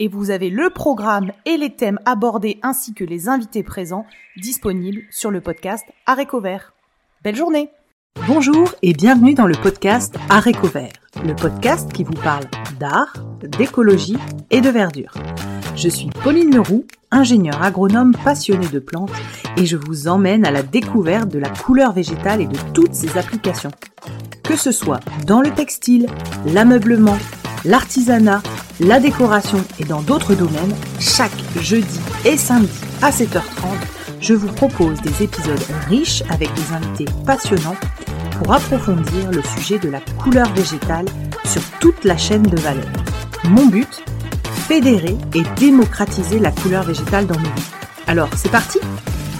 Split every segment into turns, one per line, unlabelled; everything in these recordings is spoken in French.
et vous avez le programme et les thèmes abordés ainsi que les invités présents disponibles sur le podcast Aréco Vert. Belle journée
Bonjour et bienvenue dans le podcast Aréco Vert, le podcast qui vous parle d'art, d'écologie et de verdure. Je suis Pauline Leroux, ingénieure agronome passionnée de plantes et je vous emmène à la découverte de la couleur végétale et de toutes ses applications. Que ce soit dans le textile, l'ameublement, l'artisanat, la décoration et dans d'autres domaines, chaque jeudi et samedi à 7h30, je vous propose des épisodes riches avec des invités passionnants pour approfondir le sujet de la couleur végétale sur toute la chaîne de valeur. Mon but Fédérer et démocratiser la couleur végétale dans nos vies. Alors, c'est parti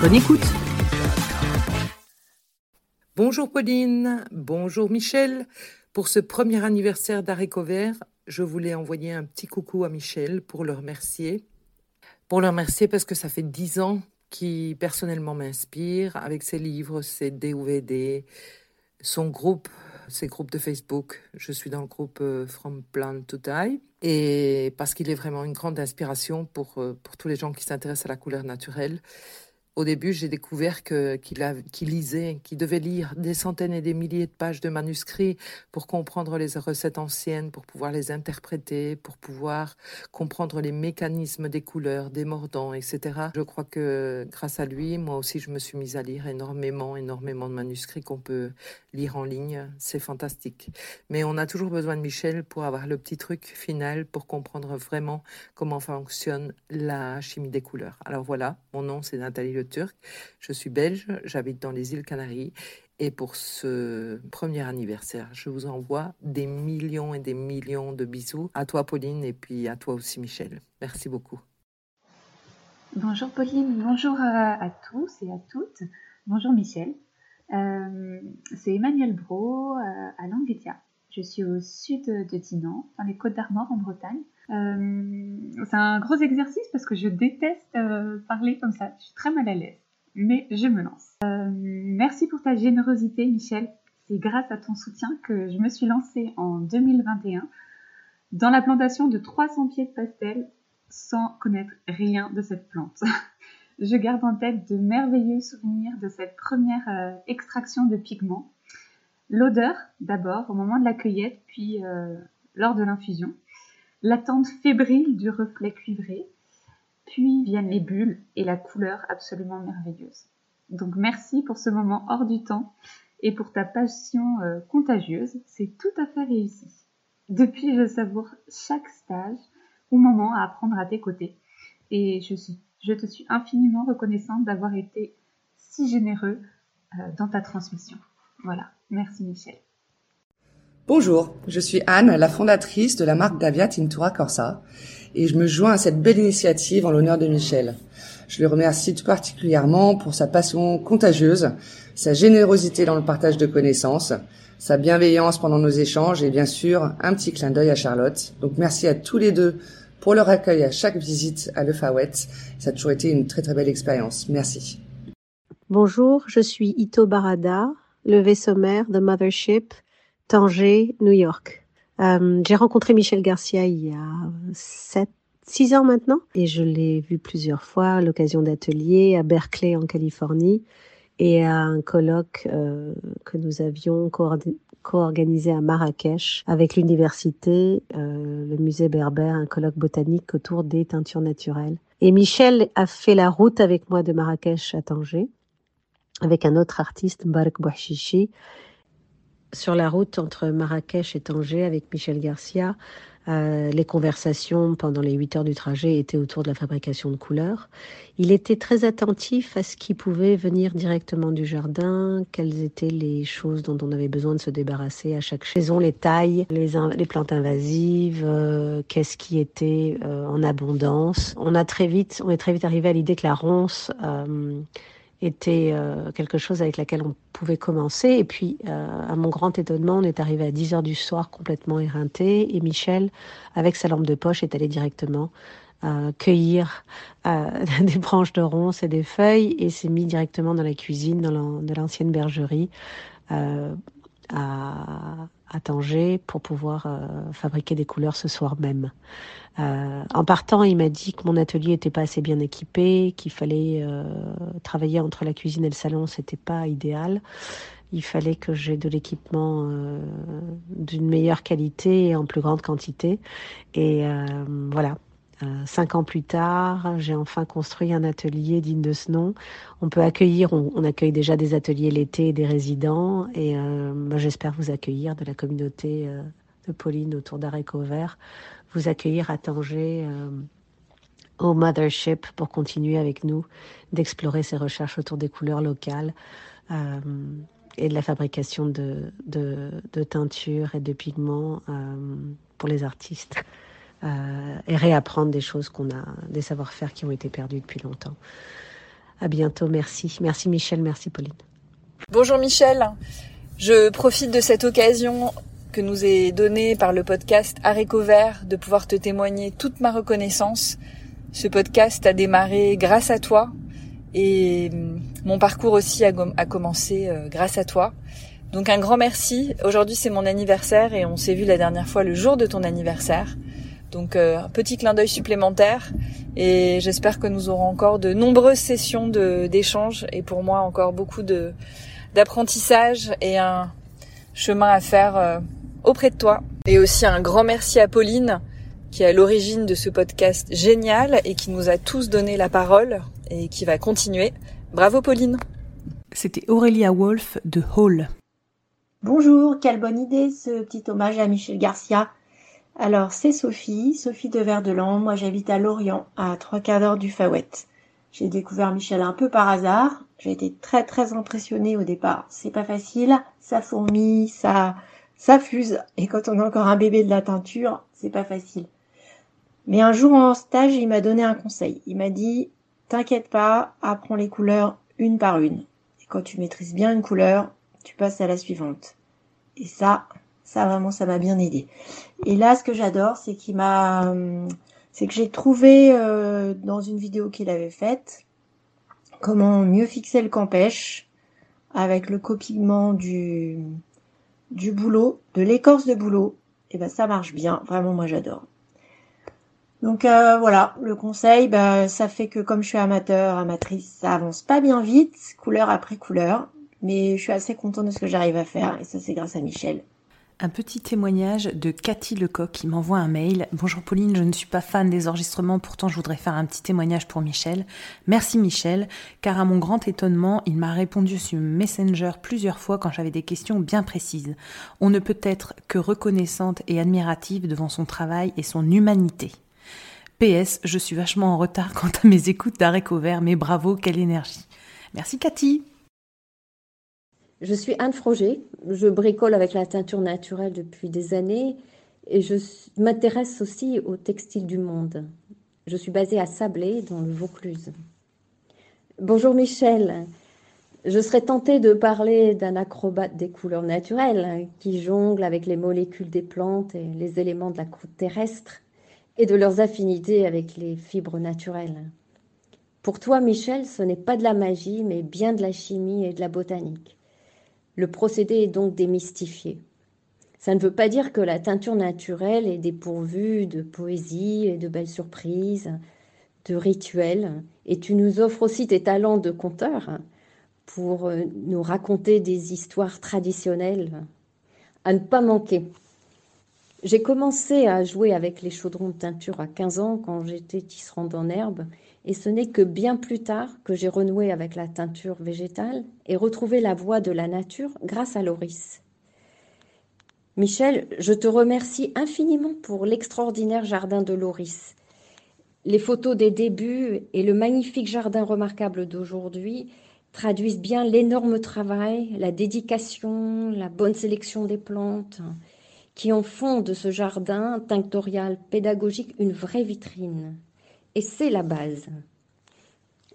Bonne écoute
Bonjour Pauline, bonjour Michel. Pour ce premier anniversaire d'Aréco Vert, je voulais envoyer un petit coucou à Michel pour le remercier. Pour le remercier parce que ça fait dix ans qu'il personnellement m'inspire avec ses livres, ses DVD, son groupe, ses groupes de Facebook. Je suis dans le groupe euh, From Plant to Die. Et parce qu'il est vraiment une grande inspiration pour, euh, pour tous les gens qui s'intéressent à la couleur naturelle. Au début, j'ai découvert qu'il lisait, qu'il devait lire des centaines et des milliers de pages de manuscrits pour comprendre les recettes anciennes, pour pouvoir les interpréter, pour pouvoir comprendre les mécanismes des couleurs, des mordants, etc. Je crois que grâce à lui, moi aussi, je me suis mise à lire énormément, énormément de manuscrits qu'on peut lire en ligne. C'est fantastique. Mais on a toujours besoin de Michel pour avoir le petit truc final pour comprendre vraiment comment fonctionne la chimie des couleurs. Alors voilà, mon nom c'est Nathalie Je suis belge, j'habite dans les îles Canaries. Et pour ce premier anniversaire, je vous envoie des millions et des millions de bisous à toi, Pauline, et puis à toi aussi, Michel. Merci beaucoup.
Bonjour, Pauline. Bonjour à, tous et à toutes. Bonjour, Michel. Euh, c'est Emmanuel Bro euh, à Languetia. Je suis au sud de Dinan, dans les Côtes d'Armor en Bretagne. Euh, c'est un gros exercice parce que je déteste euh, parler comme ça. Je suis très mal à l'aise. Mais je me lance. Euh, merci pour ta générosité, Michel. C'est grâce à ton soutien que je me suis lancée en 2021 dans la plantation de 300 pieds de pastel sans connaître rien de cette plante. je garde en tête de merveilleux souvenirs de cette première extraction de pigments. L'odeur, d'abord, au moment de la cueillette, puis lors de l'infusion l'attente fébrile du reflet cuivré, puis viennent les bulles et la couleur absolument merveilleuse. Donc merci pour ce moment hors du temps et pour ta passion euh, contagieuse, c'est tout à fait réussi. Depuis, je savoure chaque stage ou moment à apprendre à tes côtés et je, suis, je te suis infiniment reconnaissante d'avoir été si généreux euh, dans ta transmission. Voilà, merci Michel.
Bonjour, je suis Anne, la fondatrice de la marque Davia Tintura Corsa, et je me joins à cette belle initiative en l'honneur de Michel. Je le remercie tout particulièrement pour sa passion contagieuse, sa générosité dans le partage de connaissances, sa bienveillance pendant nos échanges et bien sûr un petit clin d'œil à Charlotte. Donc merci à tous les deux pour leur accueil à chaque visite à Le Fawet. Ça a toujours été une très très belle expérience. Merci.
Bonjour, je suis Ito Barada, le vaisseau mère de Mothership Tanger, New York. Euh, j'ai rencontré Michel Garcia il y a 7, 6 ans maintenant et je l'ai vu plusieurs fois à l'occasion d'ateliers à Berkeley en Californie et à un colloque euh, que nous avions co-organisé à Marrakech avec l'université, euh, le musée Berbère, un colloque botanique autour des teintures naturelles. Et Michel a fait la route avec moi de Marrakech à Tanger avec un autre artiste, Mbarek Bouachichi, sur la route entre Marrakech et Tanger avec Michel Garcia, euh, les conversations pendant les 8 heures du trajet étaient autour de la fabrication de couleurs. Il était très attentif à ce qui pouvait venir directement du jardin, quelles étaient les choses dont on avait besoin de se débarrasser à chaque saison, les tailles, les, les plantes invasives, euh, qu'est-ce qui était euh, en abondance. On a très vite, on est très vite arrivé à l'idée que la ronce était euh, quelque chose avec laquelle on pouvait commencer. Et puis, euh, à mon grand étonnement, on est arrivé à 10 heures du soir complètement éreinté. Et Michel, avec sa lampe de poche, est allé directement euh, cueillir des branches de ronces et des feuilles et s'est mis directement dans la cuisine de l'ancienne bergerie Tanger pour pouvoir euh, fabriquer des couleurs ce soir même. Euh, en partant, il m'a dit que mon atelier n'était pas assez bien équipé, qu'il fallait euh, travailler entre la cuisine et le salon, c'était pas idéal. Il fallait que j'ai de l'équipement d'une meilleure qualité et en plus grande quantité. Et voilà, cinq ans plus tard, j'ai enfin construit un atelier digne de ce nom. On peut accueillir, on, accueille déjà des ateliers l'été et des résidents, et euh, moi j'espère vous accueillir de la communauté euh, de Pauline autour d'Areco Vert, vous accueillir à Tanger au Mothership pour continuer avec nous d'explorer ces recherches autour des couleurs locales et de la fabrication de teintures et de pigments pour les artistes. Euh, et réapprendre des choses qu'on a, des savoir-faire qui ont été perdus depuis longtemps. À bientôt, merci. Merci Michel, merci Pauline.
Bonjour Michel, je profite de cette occasion que nous est donnée par le podcast Aréco Vert de pouvoir te témoigner toute ma reconnaissance. Ce podcast a démarré grâce à toi et mon parcours aussi a, a commencé euh, grâce à toi. Donc un grand merci. Aujourd'hui c'est mon anniversaire et on s'est vu la dernière fois le jour de ton anniversaire. Donc euh, un petit clin d'œil supplémentaire et j'espère que nous aurons encore de nombreuses sessions d'échanges et pour moi encore beaucoup de d'apprentissage et un chemin à faire euh, auprès de toi. Et aussi un grand merci à Pauline qui est à l'origine de ce podcast génial et qui nous a tous donné la parole et qui va continuer. Bravo Pauline.
C'était Aurélia Wolf de Hall.
Bonjour, quelle bonne idée ce petit hommage à Michel Garcia. Alors, c'est Sophie, Sophie de Verdelan. Moi, j'habite à Lorient, à trois quarts d'heure du Fawet. J'ai découvert Michel un peu par hasard. J'ai été très, très impressionnée au départ. C'est pas facile. Ça fourmille, ça, ça fuse. Et quand on a encore un bébé de la teinture, c'est pas facile. Mais un jour en stage, il m'a donné un conseil. Il m'a dit, t'inquiète pas, apprends les couleurs une par une. Et quand tu maîtrises bien une couleur, tu passes à la suivante. Et ça, ça vraiment, ça m'a bien aidé. Et là, ce que j'adore, c'est qu'il m'a, c'est que j'ai trouvé euh, dans une vidéo qu'il avait faite comment mieux fixer le campèche avec le copigment du du boulot, de l'écorce de boulot. Et ben ça marche bien, vraiment moi j'adore. Donc euh, voilà, le conseil, bah, ça fait que comme je suis amateur, amatrice, ça avance pas bien vite, couleur après couleur, mais je suis assez contente de ce que j'arrive à faire et ça c'est grâce à Michel.
Un petit témoignage de Cathy Lecoq qui m'envoie un mail. Bonjour Pauline, je ne suis pas fan des enregistrements, pourtant je voudrais faire un petit témoignage pour Michel. Merci Michel, car à mon grand étonnement, il m'a répondu sur Messenger plusieurs fois quand j'avais des questions bien précises. On ne peut être que reconnaissante et admirative devant son travail et son humanité. PS, je suis vachement en retard quant à mes écoutes d'arrêt couvert, mais bravo, quelle énergie. Merci Cathy.
Je suis Anne Froger, je bricole avec la teinture naturelle depuis des années et je m'intéresse aussi au textile du monde. Je suis basée à Sablé, dans le Vaucluse. Bonjour Michel. Je serais tentée de parler d'un acrobate des couleurs naturelles qui jongle avec les molécules des plantes et les éléments de la croûte terrestre et de leurs affinités avec les fibres naturelles. Pour toi, Michel, ce n'est pas de la magie, mais bien de la chimie et de la botanique. Le procédé est donc démystifié. Ça ne veut pas dire que la teinture naturelle est dépourvue de poésie et de belles surprises, de rituels. Et tu nous offres aussi tes talents de conteur pour euh, nous raconter des histoires traditionnelles à ne pas manquer. J'ai commencé à jouer avec les chaudrons de teinture à 15 ans quand j'étais tisserande en herbe et ce n'est que bien plus tard que j'ai renoué avec la teinture végétale et retrouvé la voie de la nature grâce à Loris. Michel, je te remercie infiniment pour l'extraordinaire jardin de Loris. Les photos des débuts et le magnifique jardin remarquable d'aujourd'hui traduisent bien l'énorme travail, la dédication, la bonne sélection des plantes qui en font de ce jardin tinctorial pédagogique une vraie vitrine. Et c'est la base.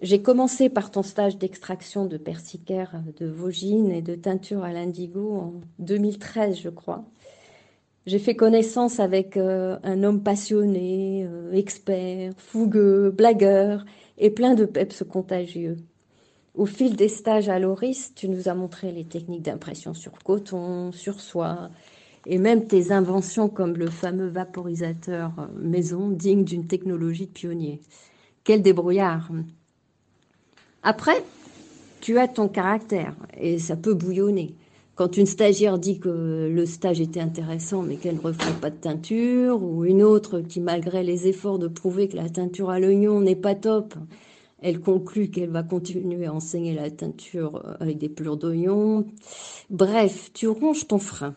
J'ai commencé par ton stage d'extraction de persicaire de Vosgine et de teinture à l'indigo en 2013, je crois. J'ai fait connaissance avec euh, un homme passionné, euh, expert, fougueux, blagueur et plein de peps contagieux. Au fil des stages à Loris, tu nous as montré les techniques d'impression sur coton, sur soie, et même tes inventions comme le fameux vaporisateur euh, maison digne d'une technologie de pionnier. Quel débrouillard Après, tu as ton caractère et ça peut bouillonner. Quand une stagiaire dit que le stage était intéressant mais qu'elle ne refait pas de teinture, ou une autre qui, malgré les efforts de prouver que la teinture à l'oignon n'est pas top, elle conclut qu'elle va continuer à enseigner la teinture avec des plures d'oignon. Bref, tu ronges ton frein.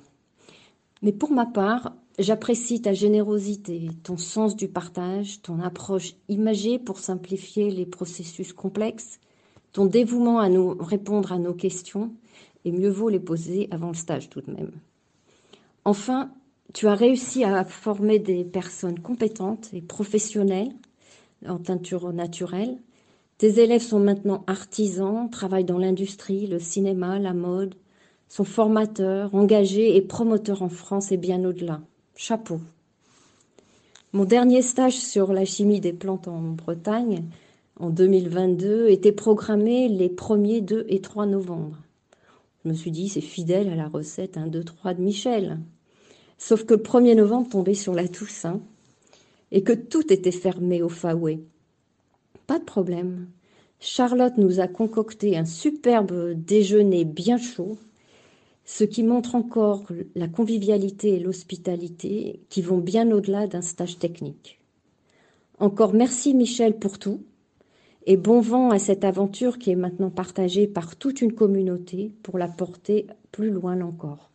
Mais pour ma part, j'apprécie ta générosité, ton sens du partage, ton approche imagée pour simplifier les processus complexes, ton dévouement à nous répondre à nos questions et mieux vaut les poser avant le stage tout de même. Enfin, tu as réussi à former des personnes compétentes et professionnelles en teinture naturelle. Tes élèves sont maintenant artisans, travaillent dans l'industrie, le cinéma, la mode, sont formateurs, engagés et promoteurs en France et bien au-delà. Chapeau. Mon dernier stage sur la chimie des plantes en Bretagne, en 2022, était programmé les 1er, 2 et 3 novembre. Je me suis dit, c'est fidèle à la recette 1, 2, 3 de Michel. Sauf que le 1er novembre tombait sur la Toussaint et que tout était fermé au Faoué. Pas de problème. Charlotte nous a concocté un superbe déjeuner bien chaud, ce qui montre encore la convivialité et l'hospitalité qui vont bien au-delà d'un stage technique. Encore merci Michel pour tout et bon vent à cette aventure qui est maintenant partagée par toute une communauté pour la porter plus loin encore.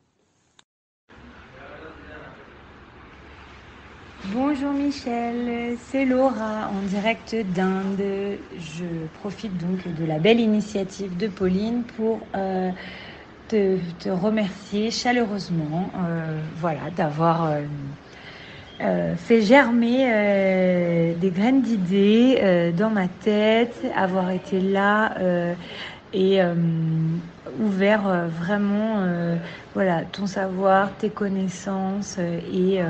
Bonjour Michel, c'est Laura en direct d'Inde. Je profite donc de la belle initiative de Pauline pour euh, te, remercier chaleureusement euh, voilà, d'avoir euh, euh, fait germer des graines d'idées dans ma tête, avoir été là et ouvert vraiment voilà ton savoir, tes connaissances et,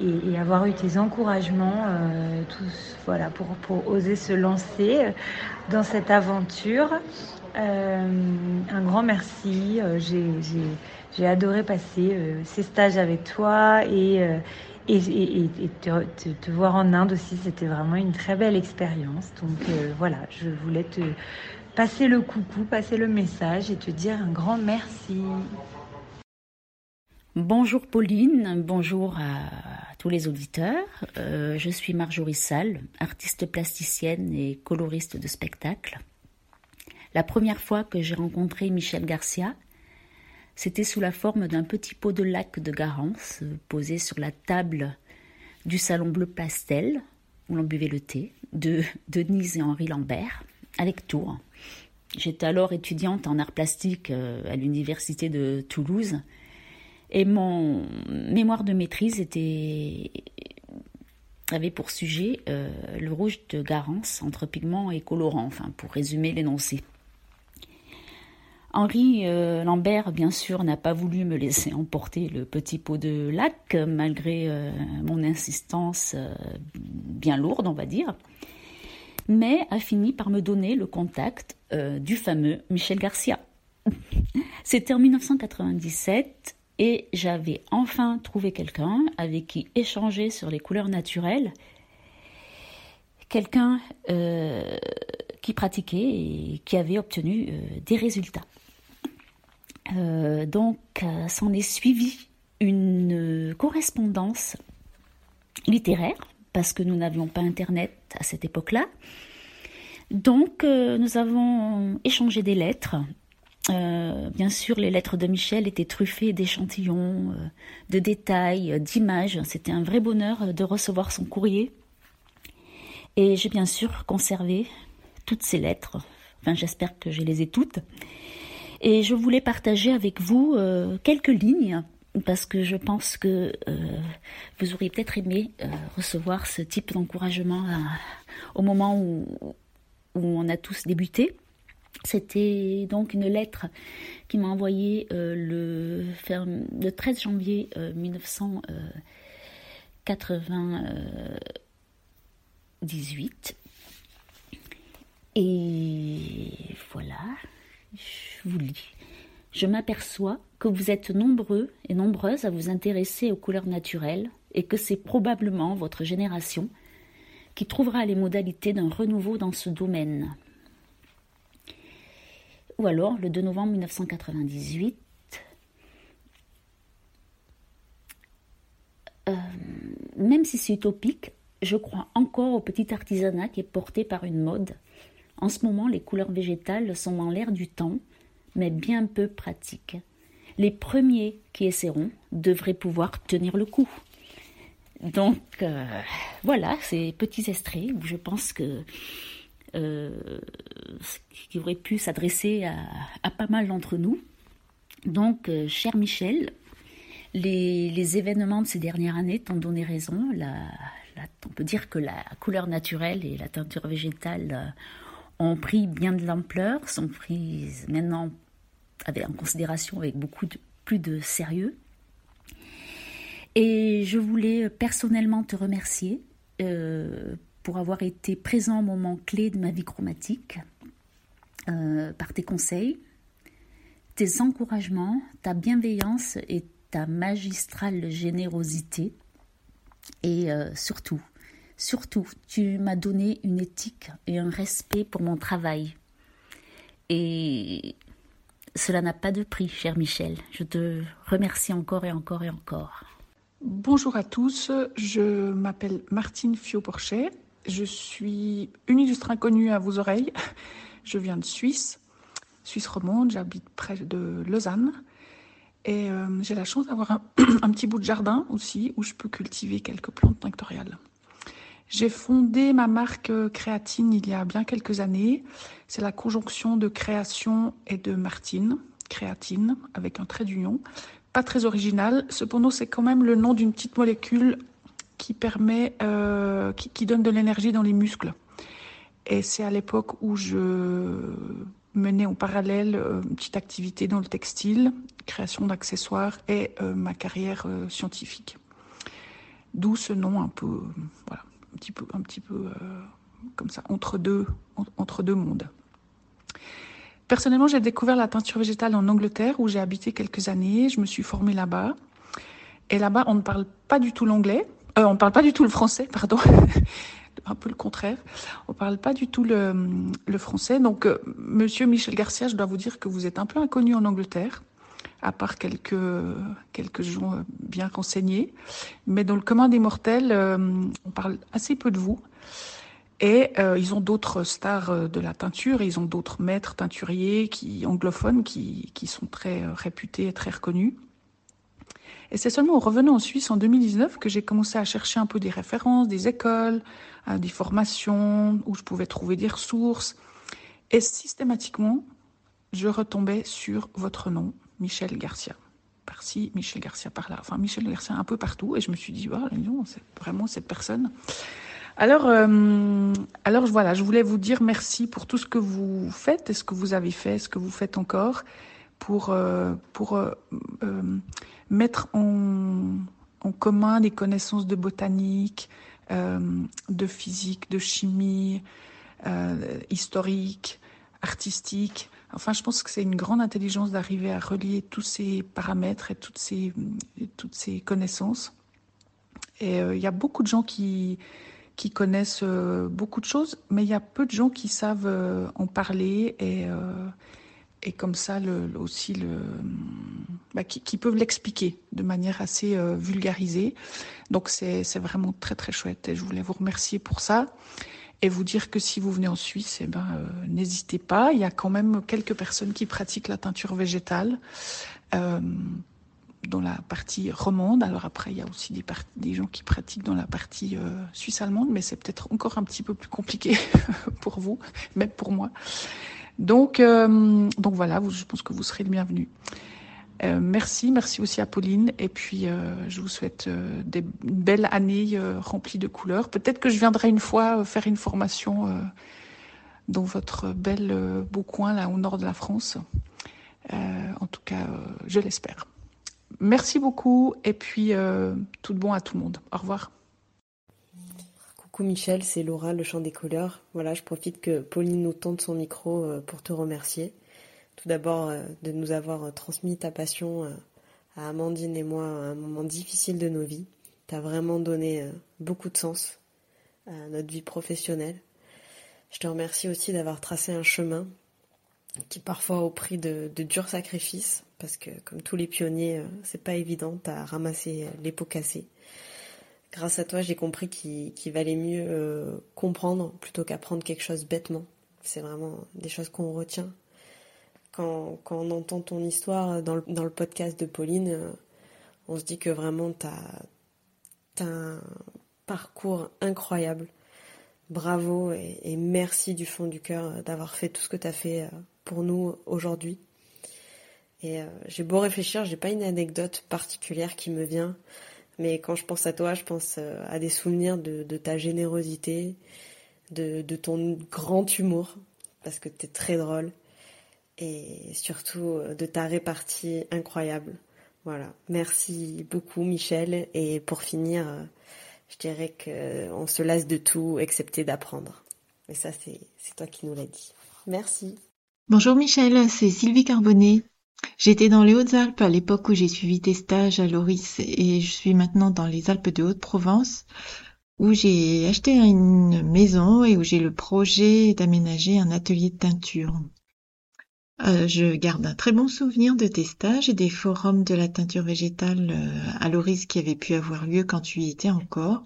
et, avoir eu tes encouragements tous voilà pour, pour oser se lancer dans cette aventure. Un grand merci. J'ai adoré passer ces stages avec toi et, te, voir en Inde aussi, c'était vraiment une très belle expérience. Donc euh, voilà, je voulais te passer le coucou, passer le message et te dire un grand merci.
Bonjour Pauline, bonjour à tous les auditeurs. Euh, je suis Marjorie Salle, artiste plasticienne et coloriste de spectacle. La première fois que j'ai rencontré Michel Garcia, c'était sous la forme d'un petit pot de lac de Garance posé sur la table du salon bleu pastel où l'on buvait le thé de Denise et Henri Lambert avec Tours. J'étais alors étudiante en art plastique euh, à l'université de Toulouse et mon mémoire de maîtrise était avait pour sujet euh, le rouge de Garance entre pigments et colorants, enfin pour résumer l'énoncé. Henri euh, Lambert, bien sûr, n'a pas voulu me laisser emporter le petit pot de lac, malgré euh, mon insistance euh, bien lourde, on va dire, mais a fini par me donner le contact du fameux Michel Garcia. C'était en 1997 et j'avais enfin trouvé quelqu'un avec qui échanger sur les couleurs naturelles, quelqu'un qui pratiquait et qui avait obtenu des résultats. Euh, donc, euh, s'en est suivi une correspondance littéraire, parce que nous n'avions pas Internet à cette époque-là. Donc, euh, nous avons échangé des lettres Euh, bien sûr, les lettres de Michel étaient truffées d'échantillons, euh, de détails, d'images. C'était un vrai bonheur de recevoir son courrier. Et j'ai bien sûr conservé toutes ces lettres. Enfin, j'espère que je les ai toutes. Et je voulais partager avec vous quelques lignes parce que je pense que vous auriez peut-être aimé recevoir ce type d'encouragement au moment où, on a tous débuté. C'était donc une lettre qui m'a envoyée euh, le, le, 13 janvier 1998. Euh, Et voilà, je vous lis. Je m'aperçois que vous êtes nombreux et nombreuses à vous intéresser aux couleurs naturelles et que c'est probablement votre génération qui trouvera les modalités d'un renouveau dans ce domaine. Ou alors, le 2 novembre 1998, euh, même si c'est utopique, je crois encore au petit artisanat qui est porté par une mode. En ce moment, les couleurs végétales sont dans l'air du temps, mais bien peu pratiques. Les premiers qui essaieront devraient pouvoir tenir le coup. Donc euh, voilà, ces petits extraits où je pense que euh, qui aurait pu s'adresser à, pas mal d'entre nous. Donc, euh, cher Michel, les, événements de ces dernières années t'ont donné raison. on peut dire que la couleur naturelle et la teinture végétale ont pris bien de l'ampleur, sont prises maintenant en considération avec beaucoup plus de sérieux. Et je voulais personnellement te remercier euh, pour avoir été présent au moment clé de ma vie chromatique, euh, par tes conseils, tes encouragements, ta bienveillance et ta magistrale générosité. Et euh, surtout, surtout, tu m'as donné une éthique et un respect pour mon travail. Et cela n'a pas de prix, cher Michel. Je te remercie encore et encore et encore.
Bonjour à tous, je m'appelle Martine Fio-Porchet, je suis une illustre inconnue à vos oreilles. Je viens de Suisse, Suisse romande, j'habite près de Lausanne. Et euh, j'ai la chance d'avoir un, petit bout de jardin aussi où je peux cultiver quelques plantes tinctoriales. J'ai fondé ma marque euh, Créatine il y a bien quelques années. C'est la conjonction de création et de Martine, Créatine, avec un trait d'union pas très original. Cependant, c'est quand même le nom d'une petite molécule qui permet, euh, qui, donne de l'énergie dans les muscles. Et c'est à l'époque où je menais en parallèle euh, une petite activité dans le textile, création d'accessoires et ma carrière scientifique. D'où ce nom un peu, voilà, un petit peu, peu comme ça, entre deux, mondes. Personnellement, j'ai découvert la teinture végétale en Angleterre où j'ai habité quelques années. Je me suis formée là-bas. Et là-bas, on ne parle pas du tout l'anglais. Euh, on ne parle pas du tout le français, pardon. un peu le contraire. On ne parle pas du tout le, le français. Donc, euh, monsieur Michel Garcia, je dois vous dire que vous êtes un peu inconnu en Angleterre, à part quelques, quelques gens bien renseignés. Mais dans le commun des mortels, euh, on parle assez peu de vous. Et euh, ils ont d'autres stars euh, de la teinture, ils ont d'autres maîtres teinturiers qui, anglophones qui, qui sont très euh, réputés et très reconnus. Et c'est seulement en revenant en Suisse en 2019 que j'ai commencé à chercher un peu des références, des écoles, des formations où je pouvais trouver des ressources. Et systématiquement, je retombais sur votre nom, Michel Garcia. Par-ci, Michel Garcia par-là. Enfin, Michel Garcia un peu partout. Et je me suis dit, oh, c'est vraiment cette personne. Alors, euh, alors voilà, je voulais vous dire merci pour tout ce que vous faites et ce que vous avez fait, ce que vous faites encore pour, euh, pour euh, mettre en, en, commun des connaissances de botanique, de physique, de chimie, historique, artistique. Enfin, je pense que c'est une grande intelligence d'arriver à relier tous ces paramètres et toutes ces, connaissances. Et il y a beaucoup de gens qui, connaissent euh, beaucoup de choses, mais il y a peu de gens qui savent euh, en parler et, euh, comme ça aussi bah, qui, qui, peuvent l'expliquer de manière assez vulgarisée. Donc c'est vraiment très très chouette et je voulais vous remercier pour ça. Et vous dire que si vous venez en Suisse, eh ben, euh, n'hésitez pas. Il y a quand même quelques personnes qui pratiquent la teinture végétale. Euh, dans la partie romande. Alors après, il y a aussi des, gens qui pratiquent dans la partie euh, suisse-allemande, mais c'est peut-être encore un petit peu plus compliqué pour vous, même pour moi. Donc, donc voilà, je pense que vous serez le bienvenu. Euh, merci, merci aussi à Pauline. Et puis, euh, je vous souhaite euh, des, une belle année remplie de couleurs. Peut-être que je viendrai une fois faire une formation dans votre bel beau coin là au nord de la France. en tout cas, je l'espère. Merci beaucoup et puis tout de bon à tout le monde. Au revoir.
Coucou Michel, c'est Laura, le chant des couleurs. Voilà, je profite que Pauline nous tente son micro pour te remercier tout d'abord euh, de nous avoir euh, transmis ta passion euh, à Amandine et moi à un moment difficile de nos vies. Tu as vraiment donné beaucoup de sens à notre vie professionnelle. Je te remercie aussi d'avoir tracé un chemin qui parfois au prix de, durs sacrifices, parce que comme tous les pionniers, c'est pas évident, à ramasser les pots cassés. Grâce à toi, j'ai compris qu'il valait mieux comprendre plutôt qu'apprendre quelque chose bêtement. C'est vraiment des choses qu'on retient quand, on entend ton histoire dans le, podcast de Pauline, euh, on se dit que vraiment tu as, un parcours incroyable. Bravo et, merci du fond du cœur d'avoir fait tout ce que tu as fait euh, pour nous aujourd'hui. Et euh, j'ai beau réfléchir, j'ai pas une anecdote particulière qui me vient, mais quand je pense à toi, je pense à des souvenirs de, ta générosité, de, ton grand humour, parce que tu es très drôle et surtout euh, de ta répartie incroyable. Voilà. Merci beaucoup Michel. Et pour finir, euh, je dirais qu'on se lasse de tout excepté d'apprendre. Et ça, c'est toi qui nous l'as dit. Merci.
Bonjour Michel, c'est Sylvie Carbonnet. J'étais dans les Hautes-Alpes à l'époque où j'ai suivi tes stages à Loris et je suis maintenant dans les Alpes de Haute-Provence où j'ai acheté une maison et où j'ai le projet d'aménager un atelier de teinture. Euh, je garde un très bon souvenir de tes stages et des forums de la teinture végétale euh, à Loris qui avaient pu avoir lieu quand tu y étais encore.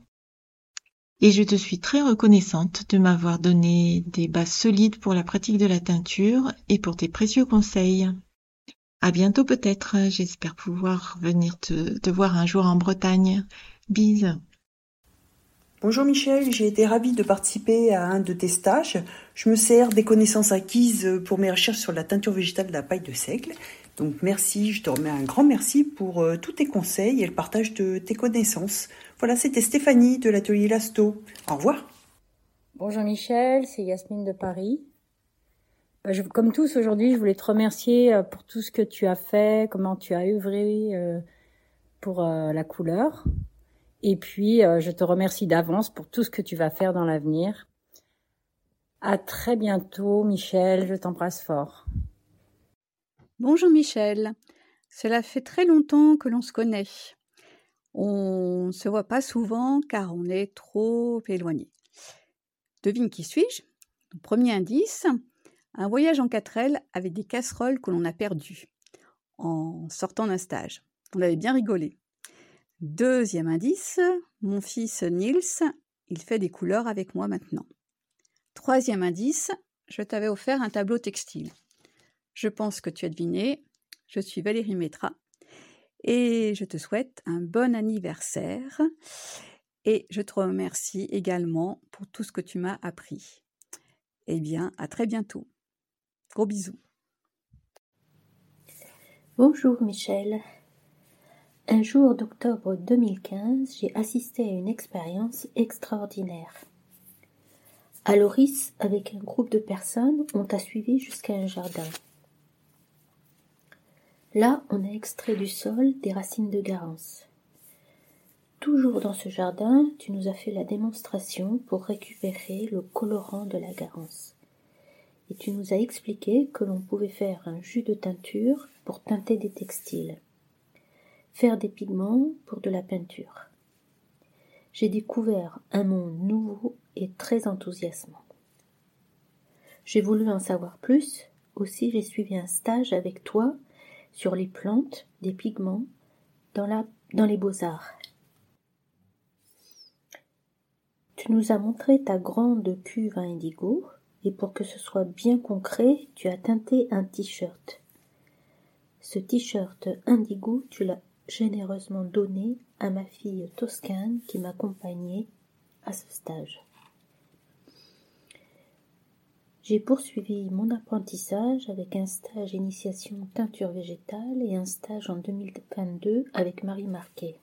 Et je te suis très reconnaissante de m'avoir donné des bases solides pour la pratique de la teinture et pour tes précieux conseils. À bientôt peut-être, j'espère pouvoir venir te, te voir un jour en Bretagne. Bise.
Bonjour Michel, j'ai été ravie de participer à un de tes stages. Je me sers des connaissances acquises pour mes recherches sur la teinture végétale de la paille de seigle. Donc merci, je te remets un grand merci pour euh, tous tes conseils et le partage de tes connaissances. Voilà, c'était Stéphanie de l'atelier Lasto. Au revoir.
Bonjour Michel, c'est Yasmine de Paris. Bah, comme tous aujourd'hui, je voulais te remercier euh, pour tout ce que tu as fait, comment tu as œuvré euh, pour la couleur. Et puis, euh, je te remercie d'avance pour tout ce que tu vas faire dans l'avenir. À très bientôt, Michel. Je t'embrasse fort.
Bonjour, Michel. Cela fait très longtemps que l'on se connaît. On ne se voit pas souvent car on est trop éloigné. Devine qui suis-je? Premier indice, un voyage en 4L avec des casseroles que l'on a perdues en sortant d'un stage. On avait bien rigolé. Deuxième indice, mon fils Nils, il fait des couleurs avec moi maintenant. Troisième indice, je t'avais offert un tableau textile. Je pense que tu as deviné, je suis Valérie Métra et je te souhaite un bon anniversaire et je te remercie également pour tout ce que tu m'as appris. Eh bien, à très bientôt. Gros bisous.
Bonjour Michel, un jour d'octobre 2015, j'ai assisté à une expérience extraordinaire. À Loris, avec un groupe de personnes, on t'a suivi jusqu'à un jardin. Là, on a extrait du sol des racines de garance. Toujours dans ce jardin, tu nous as fait la démonstration pour récupérer le colorant de la garance. Et tu nous as expliqué que l'on pouvait faire un jus de teinture pour teinter des textiles faire des pigments pour de la peinture. J'ai découvert un monde nouveau très enthousiasmant. J'ai voulu en savoir plus, aussi j'ai suivi un stage avec toi sur les plantes, des pigments, dans, dans les beaux-arts. Tu Tu nous as montré ta grande cuve à indigo et pour que ce soit bien concret, tu as teinté un t-shirt. Ce t-shirt indigo, tu l'as généreusement donné à ma fille toscane qui m'accompagnait à ce stage. J'ai poursuivi mon apprentissage avec un stage initiation teinture végétale et un stage en 2022 avec Marie Marquet.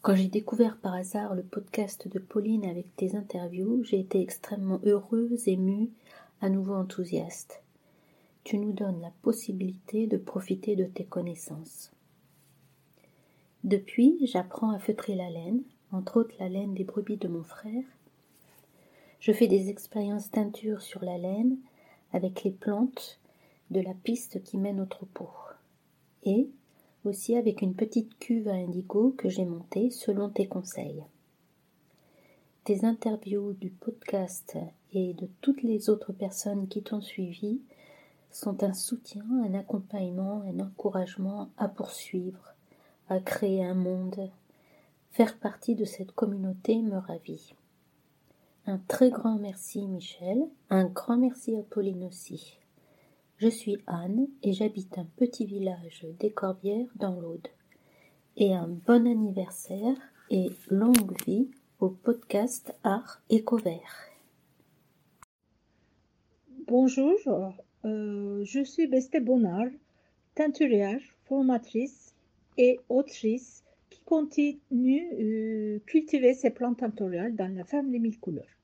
Quand j'ai découvert par hasard le podcast de Pauline avec tes interviews, j'ai été extrêmement heureuse, émue, à nouveau enthousiaste. Tu nous donnes la possibilité de profiter de tes connaissances. Depuis, j'apprends à feutrer la laine, entre autres la laine des brebis de mon frère. Je fais des expériences teinture sur la laine avec les plantes de la piste qui mène au troupeau. Et aussi avec une petite cuve à indigo que j'ai montée selon tes conseils. Tes interviews du podcast et de toutes les autres personnes qui t'ont suivi sont un soutien, un accompagnement, un encouragement à poursuivre, à créer un monde. Faire partie de cette communauté me ravit. Un très grand merci Michel, un grand merci à Pauline aussi. Je suis Anne et j'habite un petit village des Corbières dans l'Aude. Et un bon anniversaire et longue vie au podcast Art Écovert.
Bonjour, euh, je suis Beste Bonnard, teinturière, formatrice et autrice qui continue euh, cultiver ses plantes teinturiales dans la ferme des mille couleurs.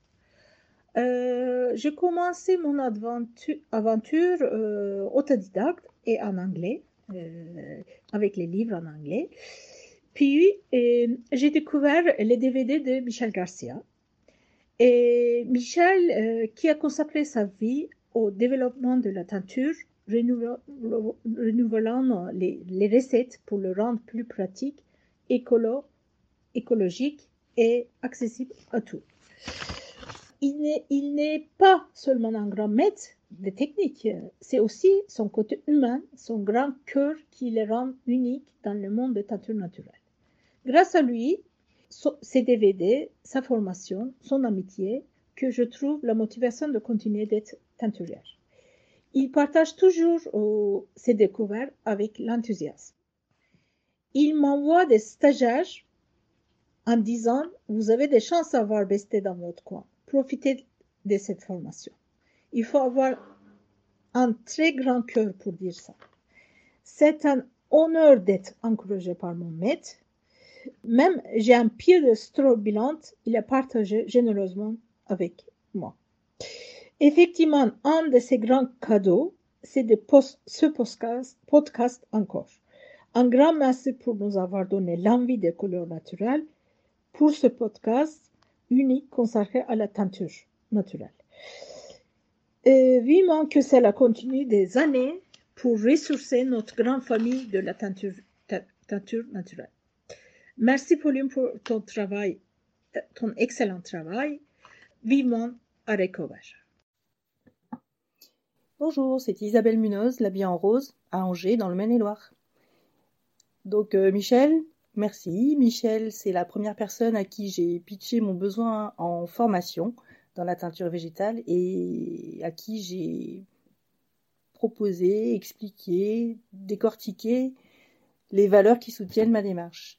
Euh, j'ai commencé mon aventure, euh, autodidacte et en anglais, euh, avec les livres en anglais. Puis, j'ai découvert les DVD de Michel Garcia. Et Michel, qui a consacré sa vie au développement de la teinture, renouvelant les, recettes pour le rendre plus pratique, écolo, écologique et accessible à tous il n'est pas seulement un grand maître de technique, c'est aussi son côté humain, son grand cœur qui le rend unique dans le monde de teinture naturelle. Grâce à lui, ses DVD, sa formation, son amitié, que je trouve la motivation de continuer d'être teinturière. Il partage toujours ses découvertes avec l'enthousiasme. Il m'envoie des stagiaires en disant Vous avez des chances d'avoir besté dans votre coin profiter de cette formation. Il faut avoir un très grand cœur pour dire ça. C'est un honneur d'être encouragé par mon maître. Même j'ai un pied de strobilant, il a partagé généreusement avec moi. Effectivement, un de ces grands cadeaux, c'est de ce podcast, podcast encore. Un grand merci pour nous avoir donné l'envie des couleurs naturelles. Pour ce podcast, unique consacré à la teinture naturelle. Et vivement que cela continue des années pour ressourcer notre grande famille de la teinture, naturelle. Merci Pauline pour ton travail, ton excellent travail. Vivement à Recover.
Bonjour, c'est Isabelle Munoz, l'habillée en rose, à Angers, dans le Maine-et-Loire. Donc euh, Michel, Merci. Michel, c'est la première personne à qui j'ai pitché mon besoin en formation dans la teinture végétale et à qui j'ai proposé, expliqué, décortiqué les valeurs qui soutiennent ma démarche.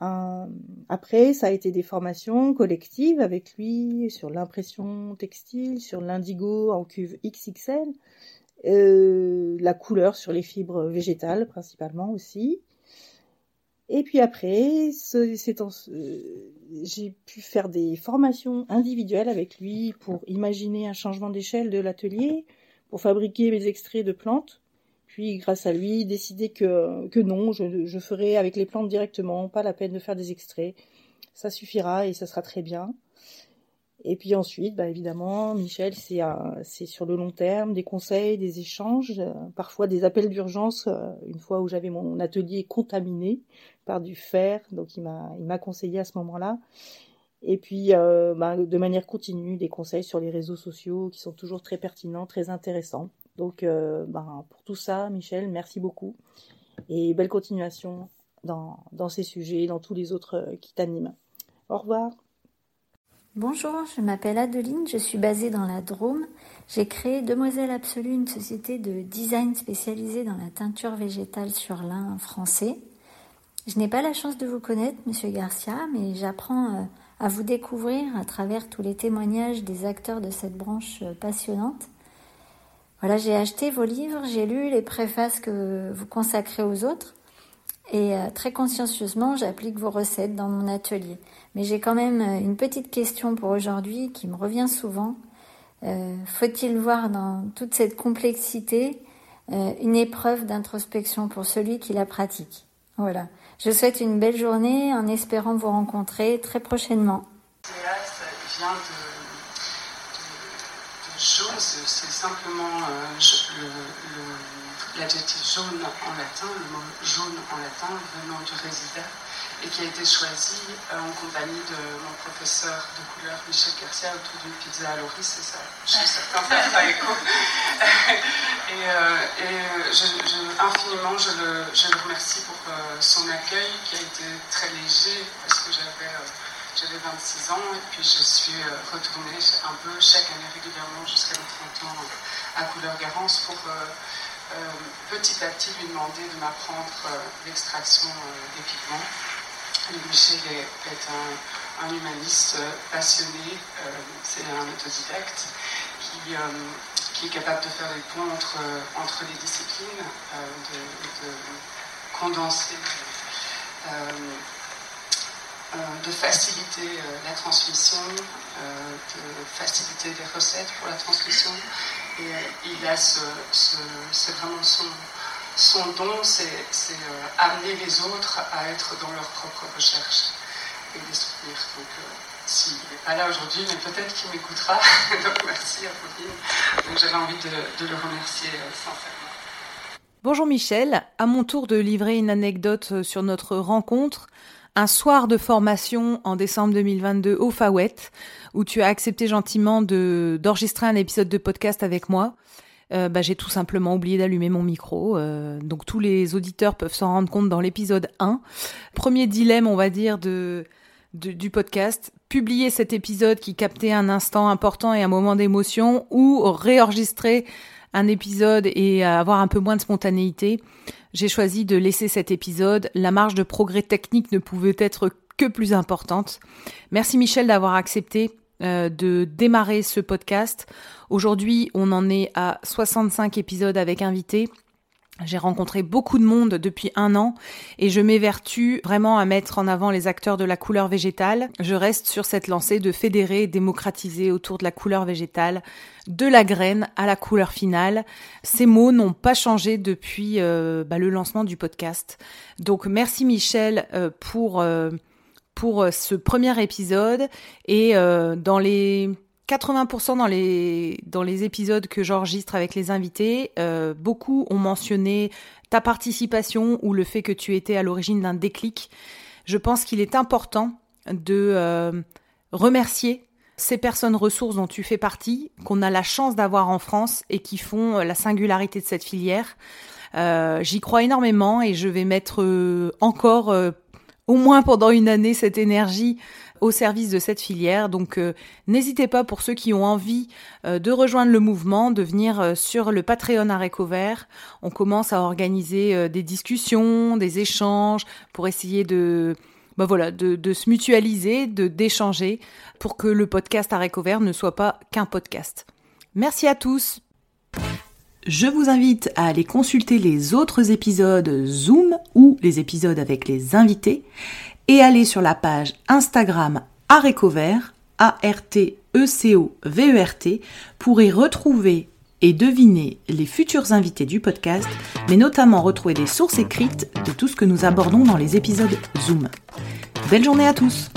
après, ça a été des formations collectives avec lui sur l'impression textile, sur l'indigo en cuve XXL, euh, la couleur sur les fibres végétales principalement aussi. Et puis après, j'ai pu faire des formations individuelles avec lui pour imaginer un changement d'échelle de l'atelier, pour fabriquer mes extraits de plantes. Puis, grâce à lui, décider que, que non, je, ferai avec les plantes directement, pas la peine de faire des extraits. Ça suffira et ça sera très bien. Et puis ensuite, bah évidemment, Michel, c'est sur le long terme, des conseils, des échanges, euh, parfois des appels d'urgence. Euh, une fois où j'avais mon atelier contaminé par du fer, donc il m'a conseillé à ce moment-là. Et puis, euh, bah, de manière continue, des conseils sur les réseaux sociaux qui sont toujours très pertinents, très intéressants. Donc, bah, pour tout ça, Michel, merci beaucoup et belle continuation dans, dans ces sujets, dans tous les autres qui t'animent. Au revoir.
Bonjour, je m'appelle Adeline, je suis basée dans la Drôme. J'ai créé Demoiselle Absolue, une société de design spécialisée dans la teinture végétale sur lin français. Je n'ai pas la chance de vous connaître, Monsieur Garcia, mais j'apprends euh, à vous découvrir à travers tous les témoignages des acteurs de cette branche euh, passionnante. Voilà, j'ai acheté vos livres, j'ai lu les préfaces que vous consacrez aux autres et euh, très consciencieusement, j'applique vos recettes dans mon atelier. Mais j'ai quand même une petite question pour aujourd'hui qui me revient souvent. Faut-il voir dans toute cette complexité une épreuve d'introspection pour celui qui la pratique? Voilà. Je souhaite une belle journée en espérant vous rencontrer très prochainement.
jaune, c'est simplement le l'adjectif jaune en latin, le mot jaune en latin venant du résident, et qui a été choisi euh, en compagnie de mon professeur de couleur Michel Garcia autour d'une pizza à Loris, c'est ça, je suis certain faire ça écho. et, euh, infiniment, je le, remercie pour euh, son accueil qui a été très léger parce que j'avais j'avais 26 ans et puis je suis retournée un peu chaque année régulièrement jusqu'à mes 30 ans à Couleur Garance pour petit à petit lui demander de m'apprendre l'extraction des pigments. Michel est, un, humaniste passionné, c'est un autodidacte qui, qui, est capable de faire des ponts entre, les disciplines, de, condenser, de faciliter la transmission, de faciliter des recettes pour la transmission. Et euh, il a ce, c'est vraiment son, son don, c'est euh, amener les autres à être dans leur propre recherche et les soutenir. Donc, euh, s'il n'est pas là aujourd'hui, mais peut-être qu'il m'écoutera. Donc, merci à Pauline. Donc, j'avais envie de, le remercier sincèrement.
Bonjour Michel, à mon tour de livrer une anecdote sur notre rencontre un soir de formation en décembre 2022 au Fawet, où tu as accepté gentiment de d'enregistrer un épisode de podcast avec moi. Euh, bah, j'ai tout simplement oublié d'allumer mon micro. Euh, donc tous les auditeurs peuvent s'en rendre compte dans l'épisode 1. Premier dilemme, on va dire, de, du podcast. Publier cet épisode qui captait un instant important et un moment d'émotion ou réenregistrer un épisode et avoir un peu moins de spontanéité. J'ai choisi de laisser cet épisode. La marge de progrès technique ne pouvait être que plus importante. Merci Michel d'avoir accepté euh, de démarrer ce podcast. Aujourd'hui, on en est à 65 épisodes avec invités. J'ai rencontré beaucoup de monde depuis un an et je m'évertue vraiment à mettre en avant les acteurs de la couleur végétale. Je reste sur cette lancée de fédérer démocratiser autour de la couleur végétale, de la graine à la couleur finale. Ces mots n'ont pas changé depuis euh, bah, le lancement du podcast. Donc merci Michel euh, pour, euh, pour ce premier épisode et dans les 80% dans les, dans les épisodes que j'enregistre avec les invités, euh, beaucoup ont mentionné ta participation ou le fait que tu étais à l'origine d'un déclic. Je pense qu'il est important de euh, remercier ces personnes ressources dont tu fais partie, qu'on a la chance d'avoir en France et qui font euh, la singularité de cette filière. J'y crois énormément et je vais mettre encore au moins pendant une année cette énergie au service de cette filière. Donc euh, n'hésitez pas pour ceux qui ont envie euh, de rejoindre le mouvement, de venir euh, sur le Patreon à Vert. On commence à organiser des discussions, des échanges pour essayer de bah voilà, de, de se mutualiser, de d'échanger pour que le podcast à Vert ne soit pas qu'un podcast. Merci à tous. Je vous invite à aller consulter les autres épisodes Zoom ou les épisodes avec les invités et aller sur la page Instagram Arécovert, A-R-T-E-C-O-V-E-R-T, e pour y retrouver et deviner les futurs invités du podcast, mais notamment retrouver des sources écrites de tout ce que nous abordons dans les épisodes Zoom. Belle journée à tous